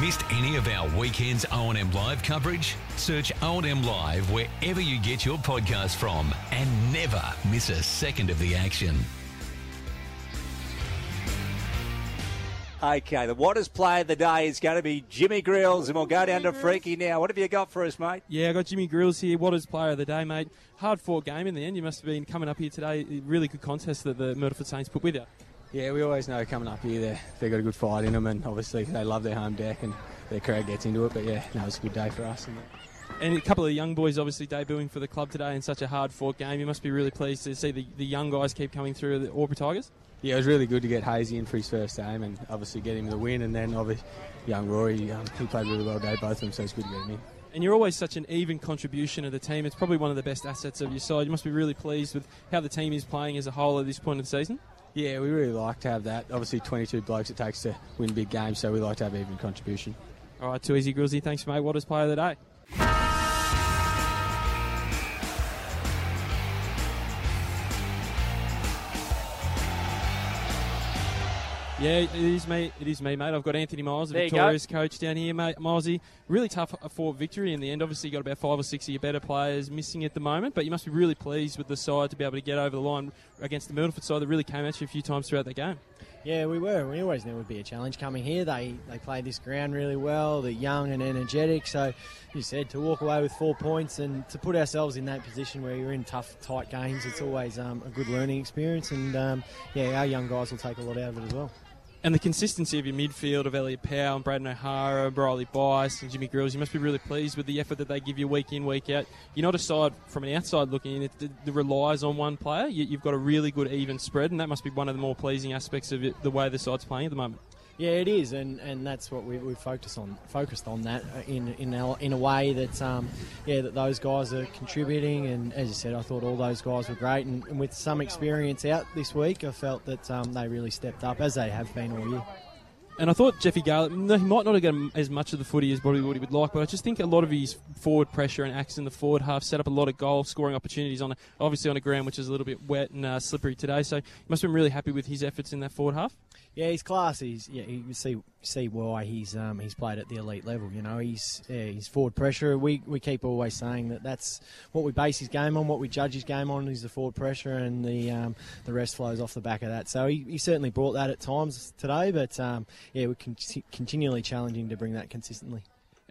Missed any of our weekend's O&M Live coverage? Search O&M Live wherever you get your podcast from and never miss a second of the action. Okay, the Watters play of the day is going to be Jimmy Grills, and we'll go down to Freaky now. What have you got for us, mate? Yeah, I got Jimmy Grills here. Watters player of the day, mate. Hard fought game in the end. You must have been coming up here today. Really good contest that the Myrtleford Saints put with you. Yeah, we always know coming up here they they've got a good fight in them, and obviously they love their home deck and their crowd gets into it. But yeah, no, it was a good day for us. And And a couple of young boys obviously debuting for the club today in such a hard fought game. You must be really pleased to see the, the young guys keep coming through the Albury Tigers. yeah, it was really good to get Hazy in for his first game, and obviously get him the win. And then obviously young Rory, um, he played really well today, both of them, so it's good to get him in. And you're always such an even contribution of the team. It's probably one of the best assets of your side. You must be really pleased with how the team is playing as a whole at this point of the season. Yeah, we really like to have that. Obviously, 22 blokes it takes to win big games, so we like to have even contribution. All right, too easy, Grillsy. Thanks, mate. Watters player of the day. Yeah, it is me. It is me, mate. I've got Anthony Miles, the There you go. Victoria's coach down here, mate. Milesy, really tough for victory in the end. Obviously, you got about five or six of your better players missing at the moment, but you must be really pleased with the side to be able to get over the line against the Myrtleford side that really came at you a few times throughout the game. Yeah, we were. We always knew it would be a challenge coming here. They they played this ground really well. They're young and energetic. So, you said to walk away with four points and to put ourselves in that position where you're in tough, tight games, it's always um, a good learning experience. And um, yeah, our young guys will take a lot out of it as well. And the consistency of your midfield of Elliott Powell and Braden O'Hara, Riley Bice and Jimmy Grills, you must be really pleased with the effort that they give you week in, week out. You're not a side from an outside looking in, it, it relies on one player. You, you've got a really good even spread, and that must be one of the more pleasing aspects of it, the way the side's playing at the moment. Yeah, it is, and, and that's what we we focused on focused on that uh, in in our, in a way that um, yeah that those guys are contributing, and as you said, I thought all those guys were great, and, and with some experience out this week, I felt that um, they really stepped up as they have been all year. And I thought Jeffy Garlett, no, he might not have got as much of the footy as what he would like, but I just think a lot of his forward pressure and acts in the forward half set up a lot of goal scoring opportunities on a, obviously on a ground which is a little bit wet and uh, slippery today. So you must have been really happy with his efforts in that forward half. Yeah, he's class. He's yeah. You see see why he's um, he's played at the elite level. You know, he's yeah, he's forward pressure. We we keep always saying that that's what we base his game on. What we judge his game on is the forward pressure, and the um, the rest flows off the back of that. So he, he certainly brought that at times today. But um, yeah, we're con- continually challenging to bring that consistently.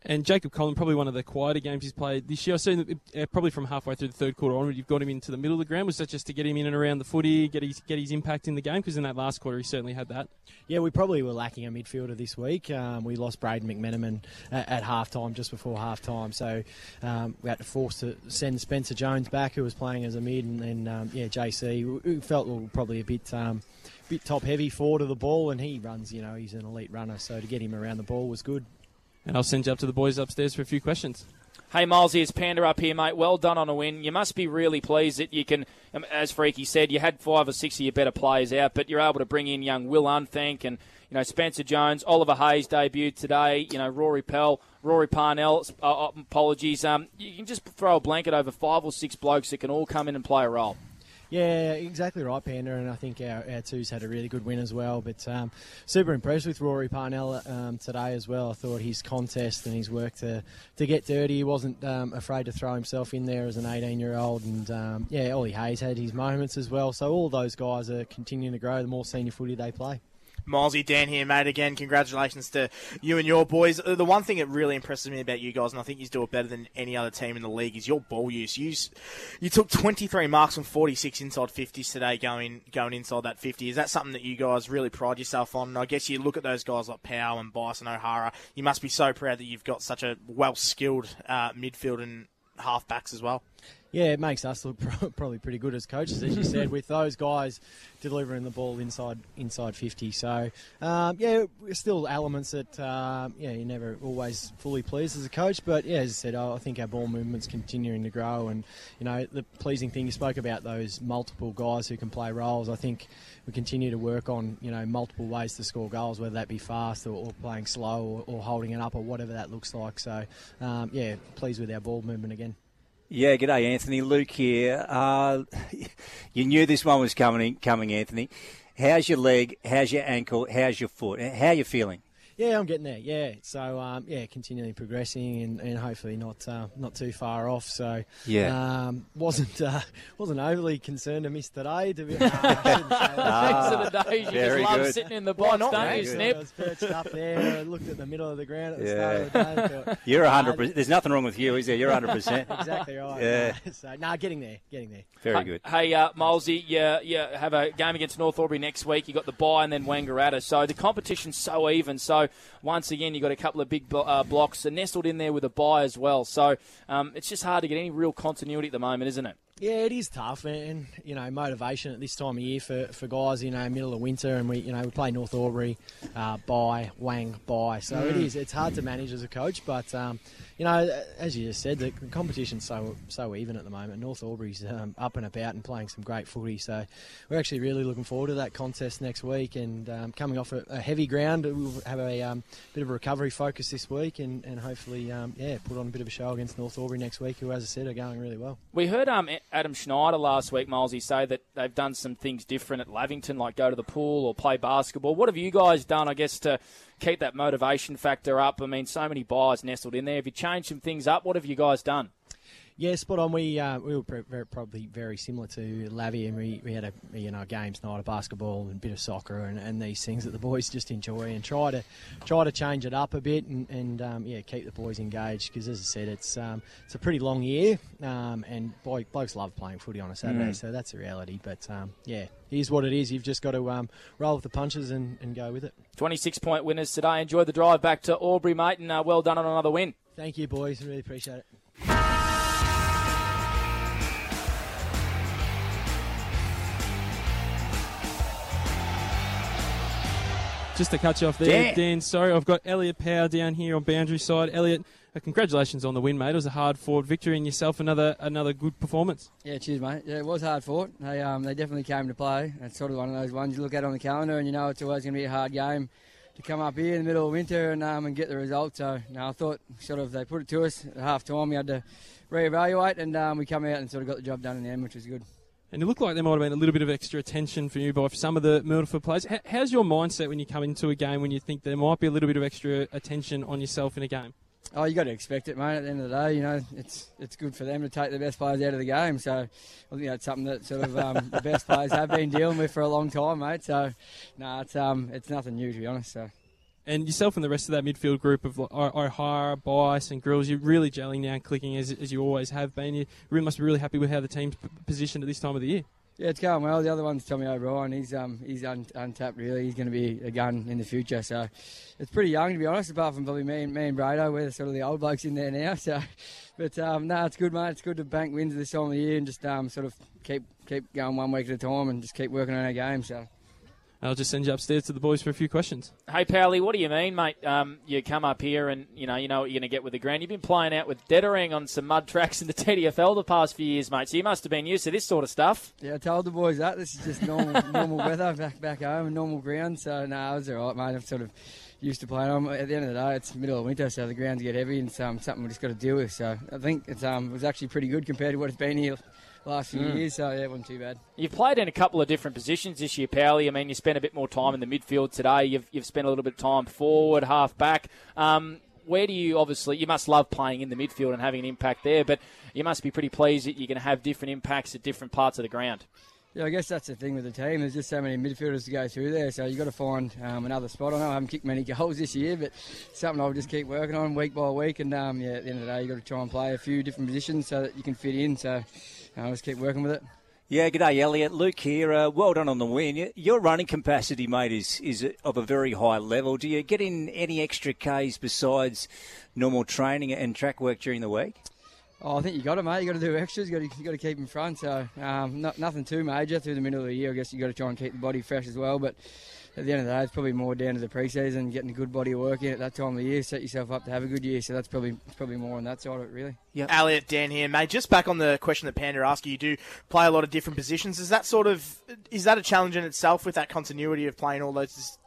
And Jacob Conlon, probably one of the quieter games he's played this year. I've seen uh, probably from halfway through the third quarter onward, you've got him into the middle of the ground. Was that just to get him in and around the footy, get his get his impact in the game? Because in that last quarter, he certainly had that. Yeah, we probably were lacking a midfielder this week. Um, we lost Braden McMenamin at, at half time, just before half time. So um, we had to force to send Spencer Jones back, who was playing as a mid, and then um, yeah, JC, who felt probably a bit. Um, Bit top heavy forward of the ball, and he runs. You know, he's an elite runner. So to get him around the ball was good. And I'll send you up to the boys upstairs for a few questions. Hey, Miles, it's Panda up here, mate. Well done on a win. You must be really pleased that you can, um, as Freaky said, you had five or six of your better players out, but you're able to bring in young Will Unthank and, you know, Spencer Jones, Oliver Hayes debuted today, you know, Rory Pell, Rory Parnell, uh, uh, apologies. Um, you can just throw a blanket over five or six blokes that can all come in and play a role. Yeah, exactly right, Panda, and I think our, our twos had a really good win as well. But um, super impressed with Rory Parnell um, today as well. I thought his contest and his work to, to get dirty, he wasn't um, afraid to throw himself in there as an 18 year old. And um, yeah, Ollie Hayes had his moments as well. So all those guys are continuing to grow the more senior footy they play. Milesy, Dan here, mate. Again, congratulations to you and your boys. Uh, The one thing that really impresses me about you guys, and I think you do it better than any other team in the league, is your ball use. You, you took 23 marks from 46 inside 50s today, going going inside that 50. Is that something that you guys really pride yourself on? And I guess you look at those guys like Powell and Bice and O'Hara. You must be so proud that you've got such a well skilled uh, midfield and halfbacks as well. Yeah, it makes us look pro- probably pretty good as coaches, as you said, with those guys delivering the ball inside inside 50. So, um, yeah, still elements that, um, yeah, you're never always fully pleased as a coach. But, yeah, as I said, I I think our ball movement's continuing to grow. And, you know, the pleasing thing, you spoke about those multiple guys who can play roles. I think we continue to work on, you know, multiple ways to score goals, whether that be fast or, or playing slow or, or holding it up or whatever that looks like. So, um, yeah, pleased with our ball movement again. Yeah, good day, Anthony. Luke here. Uh, you knew this one was coming, coming, Anthony. How's your leg? How's your ankle? How's your foot? How are you feeling? Yeah, I'm getting there. Yeah, so um, yeah, continually progressing and, and hopefully not uh, not too far off. So Yeah. um, wasn't uh, wasn't overly concerned to miss today. To be, no, I shouldn't say that. These are the days you very just love good. sitting in the box, not, don't mate? you, Good. Snip? I was perched up there. I looked at the middle of the ground at the start of the day. thought, You're "Nah, 100%. There's nothing wrong with you, is there? You're 100%. Exactly right. Yeah. no. So, no, getting there, getting there. Very good. Hey, uh, Milesy, you, you have a game against North Albury next week. you got the bye and then Wangaratta. So the competition's so even. So once again, you've got a couple of big uh, blocks nestled in there with a bye as well. So um, it's just hard to get any real continuity at the moment, isn't it? Yeah, it is tough, and, you know, motivation at this time of year for, for guys, you know, middle of winter, and we, you know, we play North Albury, uh, bye Wang, bye. So it is, it's hard to manage as a coach, but um, you know, as you just said, the competition's so so even at the moment. North Albury's um, up and about and playing some great footy, so we're actually really looking forward to that contest next week. And um, coming off a, a heavy ground, we'll have a um, bit of a recovery focus this week, and, and hopefully, um, yeah, put on a bit of a show against North Albury next week, who, as I said, are going really well. We heard um, Adam Schneider last week, Milesy, say that they've done some things different at Lavington, like go to the pool or play basketball. What have you guys done, I guess, to keep that motivation factor up? I mean, so many buyers nestled in there. Have you changed some things up? What have you guys done? Yeah, spot on. We uh, we were pre- very, probably very similar to Lavi, and we, we had a you know games night of basketball and a bit of soccer and, and these things that the boys just enjoy and try to try to change it up a bit and, and um, yeah keep the boys engaged because as I said it's um, it's a pretty long year um, and boy, blokes love playing footy on a Saturday, so that's a reality. But um, yeah, here's what it is. You've just got to um, roll with the punches and, and go with it. 26 point winners today. Enjoy the drive back to Albury, mate, and uh, well done on another win. Thank you, boys. Really appreciate it. Just to cut you off there, Dan. Dan. sorry, I've got Elliott Powell down here on boundary side. Elliott, uh, congratulations on the win, mate. It was a hard fought victory, and yourself another another good performance. Yeah, cheers, mate. Yeah, it was hard fought. They um, they definitely came to play. It's sort of one of those ones you look at on the calendar and you know it's always going to be a hard game to come up here in the middle of winter and um, and get the result. So no, I thought sort of they put it to us at half time. We had to reevaluate and um, we come out and sort of got the job done in the end, which was good. And it looked like there might have been a little bit of extra attention for you by some of the Myrtleford players. How's your mindset when you come into a game when you think there might be a little bit of extra attention on yourself in a game? Oh, you got to expect it, mate. At the end of the day, you know it's it's good for them to take the best players out of the game. So, I think that's something that sort of um, the best players have been dealing with for a long time, mate. So, no, it's um it's nothing new to be honest. So. And yourself and the rest of that midfield group of O'Hara, Bice, and Grills, you're really gelling now and clicking as, as you always have been. You really must be really happy with how the team's positioned at this time of the year. Yeah, it's going well. The other one's Tommy O'Brien. He's um he's un- untapped really. He's going to be a gun in the future. So it's pretty young to be honest. Apart from probably me and me and Brado, we're sort of the old blokes in there now. So, but um no, it's good, mate. It's good to bank wins this time of the year and just um sort of keep keep going one week at a time and just keep working on our game. So. I'll just send you upstairs to the boys for a few questions. Hey, Powley, what do you mean, mate? Um, you come up here and you know you know what you're going to get with the ground. You've been playing out with Dederang on some mud tracks in the TDFL the past few years, mate. So you must have been used to this sort of stuff. Yeah, I told the boys that this is just normal normal weather back back home and normal ground. So no, it was all right, mate. I'm sort of used to playing on. At the end of the day, it's middle of winter, so the grounds get heavy, and it's um, something we just got to deal with. So I think it's um, it was actually pretty good compared to what it's been here last few years. So yeah, it wasn't too bad. You've played in a couple of different positions this year, Powley. I mean, you spent a bit more time in the midfield today. You've you've spent a little bit of time forward, half back. Um, where do you obviously you must love playing in the midfield and having an impact there, but you must be pretty pleased that you're going to have different impacts at different parts of the ground. Yeah, I guess that's the thing with the team. There's just so many midfielders to go through there, so you've got to find um, another spot. I know I haven't kicked many goals this year, but something I'll just keep working on week by week. And um, yeah, at the end of the day, you've got to try and play a few different positions so that you can fit in. So I'll just keep working with it. Yeah, good day, Elliott. Luke here. Uh, well done on the win. Your running capacity, mate, is, is of a very high level. Do you get in any extra Ks besides normal training and track work during the week? Oh, I think you got it, mate. You got to do extras. You got to, you got to keep in front. So um, not, nothing too major through the middle of the year. I guess you got to try and keep the body fresh as well. But at the end of the day, it's probably more down to the pre-season, getting a good body of work in at that time of the year, set yourself up to have a good year. So that's probably probably more on that side of it, really. Yeah, Elliott, Dan here, mate. Just back on the question that Panda asked you, you do play a lot of different positions. Is that sort of is that a challenge in itself with that continuity of playing all those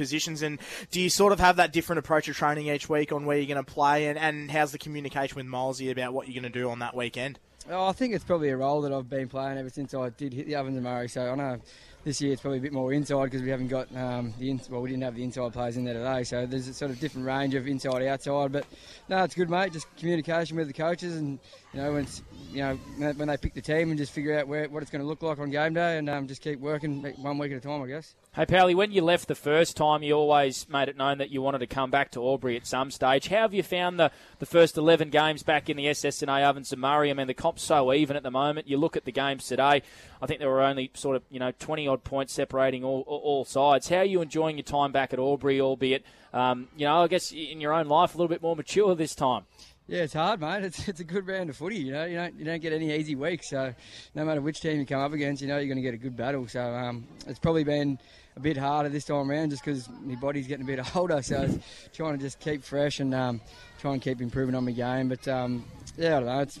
positions? And do you sort of have that different approach of training each week on where you're going to play? And, and how's the communication with Milesy about what you're going to do on that weekend? Oh, I think it's probably a role that I've been playing ever since I did hit the ovens and Murray. So I know this year it's probably a bit more inside because we haven't got um, the in- well we didn't have the inside players in there today. So there's a sort of different range of inside outside. But no, it's good, mate. Just communication with the coaches and you know when you know when they pick the team and just figure out where what it's going to look like on game day and um, just keep working one week at a time, I guess. Hey, Pally, when you left the first time, you always made it known that you wanted to come back to Albury at some stage. How have you found the, the first 11 games back in the SSNA and Murray? I mean, the comp's so even at the moment. You look at the games today, I think there were only sort of, you know, 20 odd points separating all, all sides. How are you enjoying your time back at Albury, albeit, um, you know, I guess in your own life, a little bit more mature this time? Yeah, it's hard, mate. It's, it's a good round of footy. You know, you don't you don't get any easy weeks. So no matter which team you come up against, you know you're going to get a good battle. So um, it's probably been a bit harder this time around just because my body's getting a bit older. So it's trying to just keep fresh and um, try and keep improving on my game. But um, yeah, I don't know. It's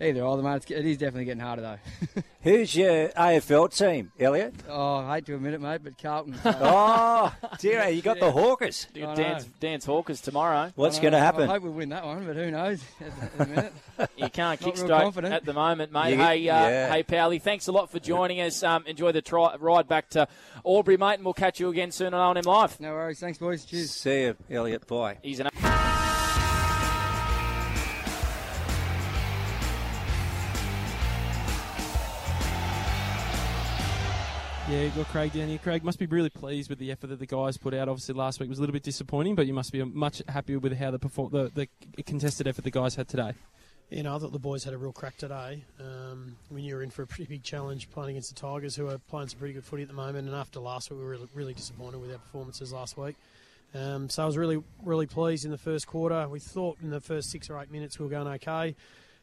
either or, mate. It's, it is definitely getting harder though. Who's your AFL team, Elliott? Oh, I hate to admit it, mate, but Carlton. So. oh, dear, you got Yeah. the Hawkers. I Dance, dance Hawkers tomorrow. What's going to happen? I hope we win that one, but who knows at the minute. You can't Not real kickstart at the moment, mate. You- hey, uh, yeah. hey, Pally, thanks a lot for joining us. Um, enjoy the tri- ride back to Albury, mate, and we'll catch you again soon on O&M Live. No worries. Thanks, boys. Cheers. See you, Elliott. Bye. He's an Yeah, got Craig down here. Craig must be really pleased with the effort that the guys put out. Obviously, last week was a little bit disappointing, but you must be much happier with how the, perform- the the contested effort the guys had today. You know, I thought the boys had a real crack today. Um, knew we were in for a pretty big challenge playing against the Tigers, who are playing some pretty good footy at the moment, and after last week, we were really, really disappointed with our performances last week. Um, so I was really, really pleased in the first quarter. We thought in the first six or eight minutes we were going okay,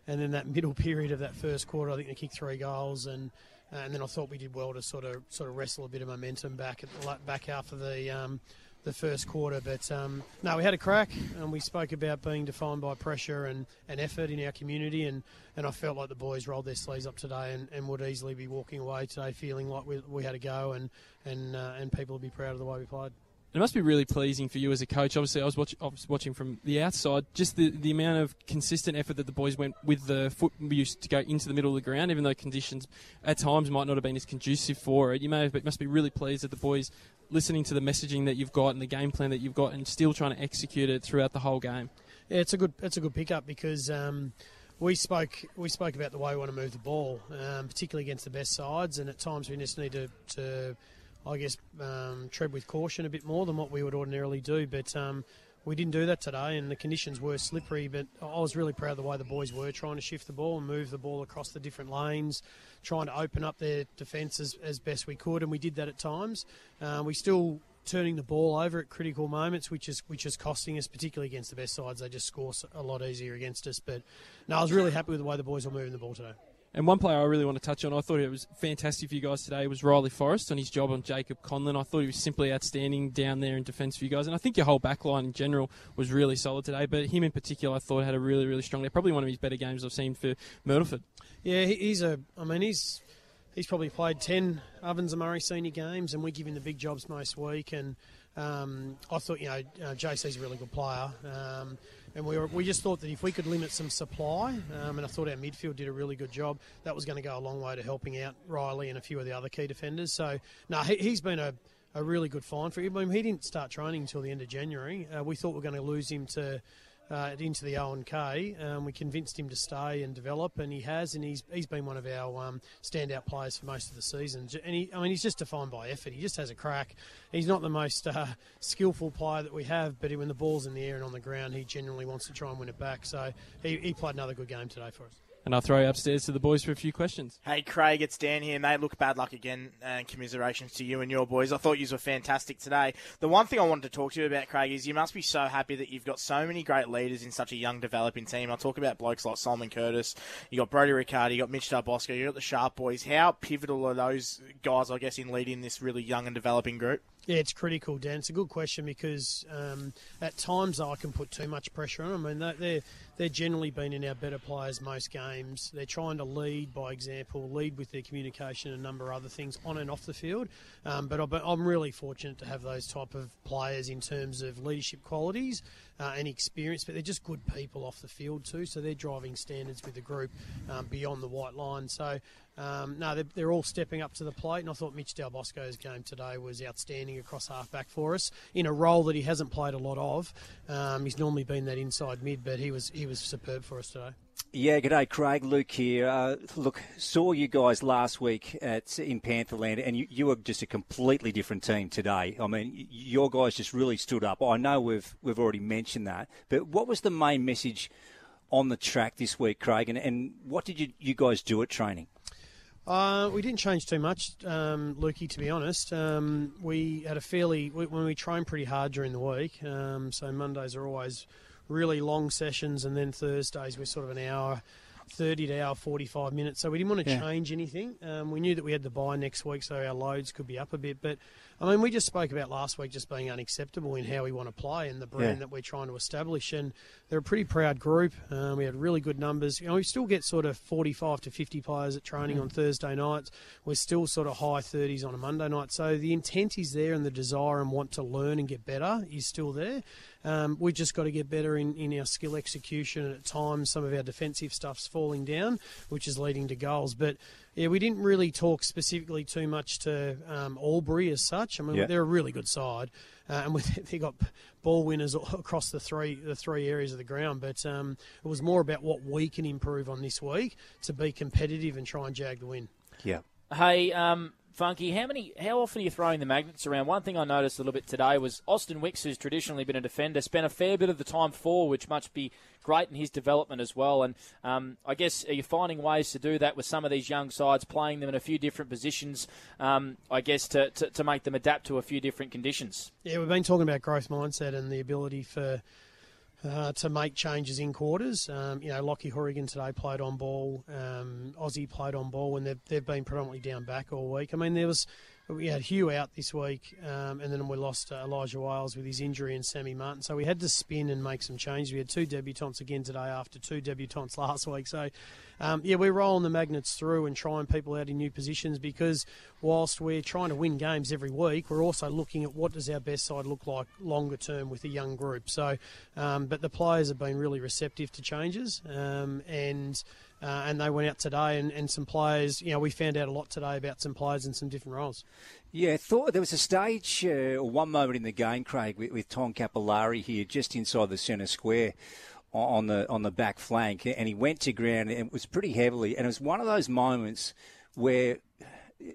and then that middle period of that first quarter, I think they kicked three goals, and and then I thought we did well to sort of sort of wrestle a bit of momentum back at the back half of the um, the first quarter. But um, no, we had a crack, and we spoke about being defined by pressure and, and effort in our community, and, and I felt like the boys rolled their sleeves up today and, and would easily be walking away today feeling like we, we had a go, and and uh, and people would be proud of the way we played. It must be really pleasing for you as a coach. Obviously, I was, watch- I was watching from the outside. Just the, the amount of consistent effort that the boys went with the foot use to go into the middle of the ground, even though conditions at times might not have been as conducive for it. You may have, but must be really pleased that the boys listening to the messaging that you've got and the game plan that you've got, and still trying to execute it throughout the whole game. Yeah, it's a good it's a good pickup because um, we spoke we spoke about the way we want to move the ball, um, particularly against the best sides, and at times we just need to, to I guess, um, tread with caution a bit more than what we would ordinarily do. But um, we didn't do that today, and the conditions were slippery. But I was really proud of the way the boys were trying to shift the ball and move the ball across the different lanes, trying to open up their defence as, as best we could, and we did that at times. Uh, we still turning the ball over at critical moments, which is which is costing us, particularly against the best sides. They just score a lot easier against us. But no, I was really happy with the way the boys were moving the ball today. And one player I really want to touch on, I thought it was fantastic for you guys today, was Riley Forrest on his job on Jacob Conlon. I thought he was simply outstanding down there in defence for you guys. And I think your whole back line in general was really solid today. But him in particular, I thought had a really, really strong day. Probably one of his better games I've seen for Myrtleford. Yeah, he's a. I mean, he's he's probably played ten Ovens and Murray senior games, and we give him the big jobs most week. And um, I thought, you know, uh, JC's a really good player, um, and we were, we just thought that if we could limit some supply, um, and I thought our midfield did a really good job, that was going to go a long way to helping out Riley and a few of the other key defenders. So, no, he, he's been a. A really good find for him. I mean, he didn't start training until the end of January. Uh, we thought we were going to lose him to uh, into the O and K. Um, we convinced him to stay and develop, and he has, and he's he's been one of our um, standout players for most of the season. And he, I mean, he's just defined by effort. He just has a crack. He's not the most uh, skillful player that we have, but when the ball's in the air and on the ground, he generally wants to try and win it back. So he, he played another good game today for us. And I'll throw you upstairs to the boys for a few questions. Hey, Craig, it's Dan here, mate. Look, bad luck again, and commiserations to you and your boys. I thought you were fantastic today. The one thing I wanted to talk to you about, Craig, is you must be so happy that you've got so many great leaders in such a young, developing team. I talk about blokes like Solomon Curtis, you got Brody Riccardi, you got Mitch Bosco, you got the Sharp Boys. How pivotal are those guys, I guess, in leading this really young and developing group? Yeah, it's critical, Dan. It's a good question because um, at times I can put too much pressure on them. I mean, they- they're they're generally been in our better players most games. They're trying to lead by example, lead with their communication and a number of other things on and off the field. Um, but I'm really fortunate to have those type of players in terms of leadership qualities uh, and experience. But they're just good people off the field too. So they're driving standards with the group um, beyond the white line. So um, no, they're, they're, all stepping up to the plate, and I thought Mitch Del Bosco's game today was outstanding across halfback for us in a role that he hasn't played a lot of. Um, he's normally been that inside mid, but he was he was superb for us today. Yeah, good day, Craig. Luke here. Uh, look, saw you guys last week at in Pantherland, and you, you were just a completely different team today. I mean, your guys just really stood up. I know we've we've already mentioned that, but what was the main message on the track this week, Craig? And, and what did you, you guys do at training? Uh, we didn't change too much, um, Lukey, to be honest. Um, we had a fairly, we, when we train pretty hard during the week, um, so Mondays are always really long sessions, and then Thursdays we're sort of an hour 30 to hour 45 minutes. So we didn't want to yeah. change anything. Um, we knew that we had the bye next week, so our loads could be up a bit. But I mean, we just spoke about last week just being unacceptable in how we want to play and the brand yeah. that we're trying to establish. And they're a pretty proud group. Um, we had really good numbers. You know, we still get sort of 45 to 50 players at training mm. on Thursday nights. We're still sort of high 30s on a Monday night. So the intent is there and the desire and want to learn and get better is still there. Um, we've just got to get better in, in our skill execution, and at times some of our defensive stuff's falling down, which is leading to goals. But yeah, we didn't really talk specifically too much to um, Albury as such. I mean, yeah. they're a really good side, uh, and they got ball winners across the three the three areas of the ground. But um, it was more about what we can improve on this week to be competitive and try and jag the win. Yeah. Hey, um, Funky, how many? How often are you throwing the magnets around? One thing I noticed a little bit today was Austin Wicks, who's traditionally been a defender, spent a fair bit of the time forward, which must be great in his development as well. And um, I guess are you finding ways to do that with some of these young sides, playing them in a few different positions? Um, I guess to, to, to make them adapt to a few different conditions. Yeah, we've been talking about growth mindset and the ability for uh, to make changes in quarters. Um, you know, Lockie Horrigan today played on ball. Um, Aussie played on ball, and they've, they've been predominantly down back all week. I mean, there was we had Hugh out this week, um, and then we lost uh, Elijah Wales with his injury and Sammy Martin. So we had to spin and make some changes. We had two debutants again today after two debutants last week. So, um, yeah, we're rolling the magnets through and trying people out in new positions because whilst we're trying to win games every week, we're also looking at what does our best side look like longer term with a young group. So, um, but the players have been really receptive to changes, um, and uh, and they went out today, and, and some players, you know, we found out a lot today about some players in some different roles. Yeah, thought there was a stage uh, or one moment in the game, Craig, with, with Tom Capillari here, just inside the centre square on the on the back flank, and he went to ground, and it was pretty heavily, and it was one of those moments where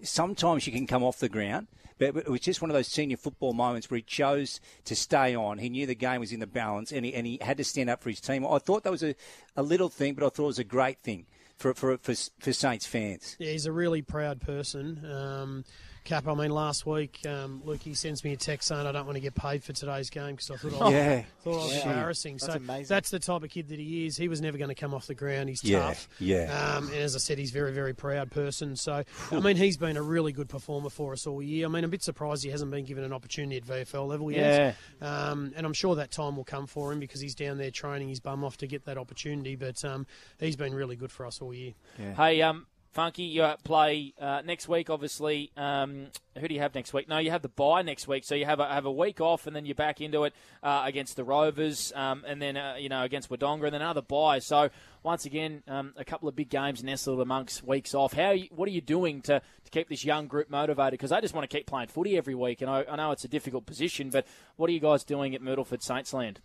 sometimes you can come off the ground. But it was just one of those senior football moments where he chose to stay on. He knew the game was in the balance, and he, and he had to stand up for his team. I thought that was a, a little thing, but I thought it was a great thing for for for, for Saints fans. Yeah, he's a really proud person. Um, Cap, I mean, last week, um, Luke, he sends me a text saying I don't want to get paid for today's game because I thought I was, yeah. thought I was yeah. embarrassing. That's so amazing. that's the type of kid that he is. He was never going to come off the ground. He's yeah. tough. Yeah. Um, and as I said, he's very, very proud person. So, I mean, he's been a really good performer for us all year. I mean, I'm a bit surprised he hasn't been given an opportunity at VFL level yet. Yeah. Um, and I'm sure that time will come for him because he's down there training his bum off to get that opportunity. But um, he's been really good for us all year. Yeah. Hey, um, Funky, you play uh, next week. Obviously, um, who do you have next week? No, you have the bye next week, so you have a, have a week off, and then you're back into it uh, against the Rovers, um, and then uh, you know against Wodonga, and then another bye. So once again, um, a couple of big games nestled amongst weeks off. How you, what are you doing to, to keep this young group motivated? Because I just want to keep playing footy every week, and I, I know it's a difficult position, but what are you guys doing at Myrtleford Saintsland?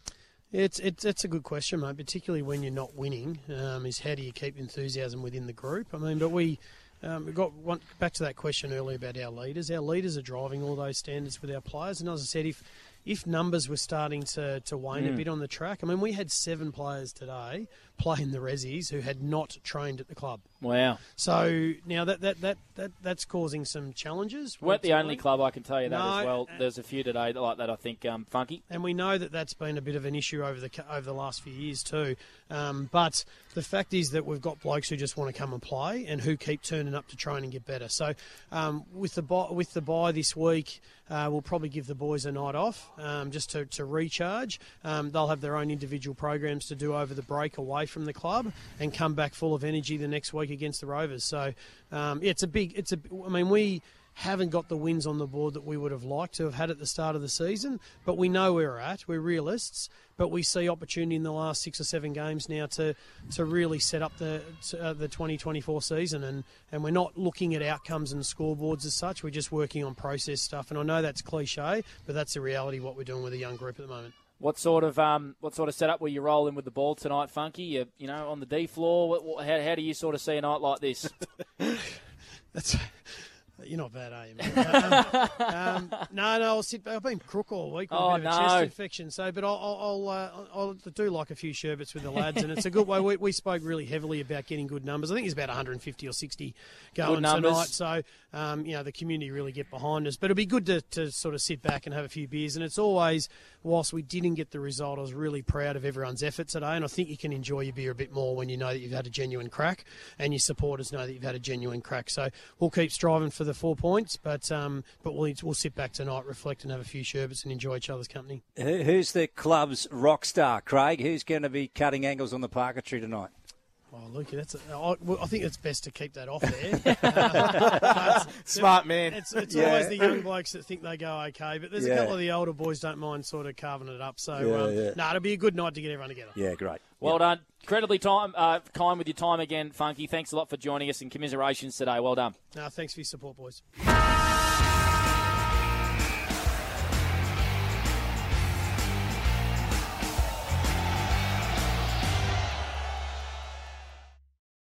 It's, it's it's a good question, mate. Particularly when you're not winning, um, is how do you keep enthusiasm within the group? I mean, but we um, we got one, back to that question earlier about our leaders. Our leaders are driving all those standards with our players, and as I said, if if numbers were starting to, to wane mm. a bit on the track, I mean, we had seven players today playing the Rezzies who had not trained at the club. Wow. So now that that, that, that that's causing some challenges. We're the only club I can tell you that no, as well. There's a few today like that. I think um, funky. And we know that that's been a bit of an issue over the over the last few years too. Um, but the fact is that we've got blokes who just want to come and play and who keep turning up to train and get better. So um, with the bye, with the bye this week, uh, we'll probably give the boys a night off um, just to, to recharge. Um, they'll have their own individual programs to do over the break away from the club and come back full of energy the next week against the Rovers. So um, yeah, it's a big. It's a. I mean, we haven't got the wins on the board that we would have liked to have had at the start of the season, but we know where we're at. We're realists, but we see opportunity in the last six or seven games now to to really set up the uh, the 2024 season, and and we're not looking at outcomes and scoreboards as such. We're just working on process stuff, and I know that's cliche, but that's the reality of what we're doing with a young group at the moment. What sort of um, what sort of setup were you rolling with the ball tonight, Funky? You, you know, on the D floor. What, what, how, how do you sort of see a night like this? That's you're not bad, are you? Um, um, no, no, I'll sit. I've been crook all week with Oh, a bit of a no. chest infection, so but I'll I'll, I'll, uh, I'll do like a few sherbets with the lads, and it's a good way. We, we spoke really heavily about getting good numbers. I think it's about 150 or 60 going tonight. So um, you know the community really get behind us, but it'll be good to, to sort of sit back and have a few beers. And it's always, whilst we didn't get the result, I was really proud of everyone's effort today, and I think you can enjoy your beer a bit more when you know that you've had a genuine crack, and your supporters know that you've had a genuine crack. So we'll keep striving for the four points, but um, but we'll we'll sit back tonight, reflect, and have a few sherbets and enjoy each other's company. Who's the club's rock star, Craig? Who's going to be cutting angles on the parquetry tonight? Oh, Luke, that's. A, I, well, I think it's best to keep that off there. Uh, Smart man. It's, it's Yeah. always the young blokes that think they go okay, but there's Yeah. a couple of the older boys don't mind sort of carving it up. So, Yeah, um, yeah. no, it'll be a good night to get everyone together. Yeah, great. well done. Incredibly time, uh, kind with your time again, Funky. Thanks a lot for joining us and commiserations today. Well done. No, thanks for your support, boys.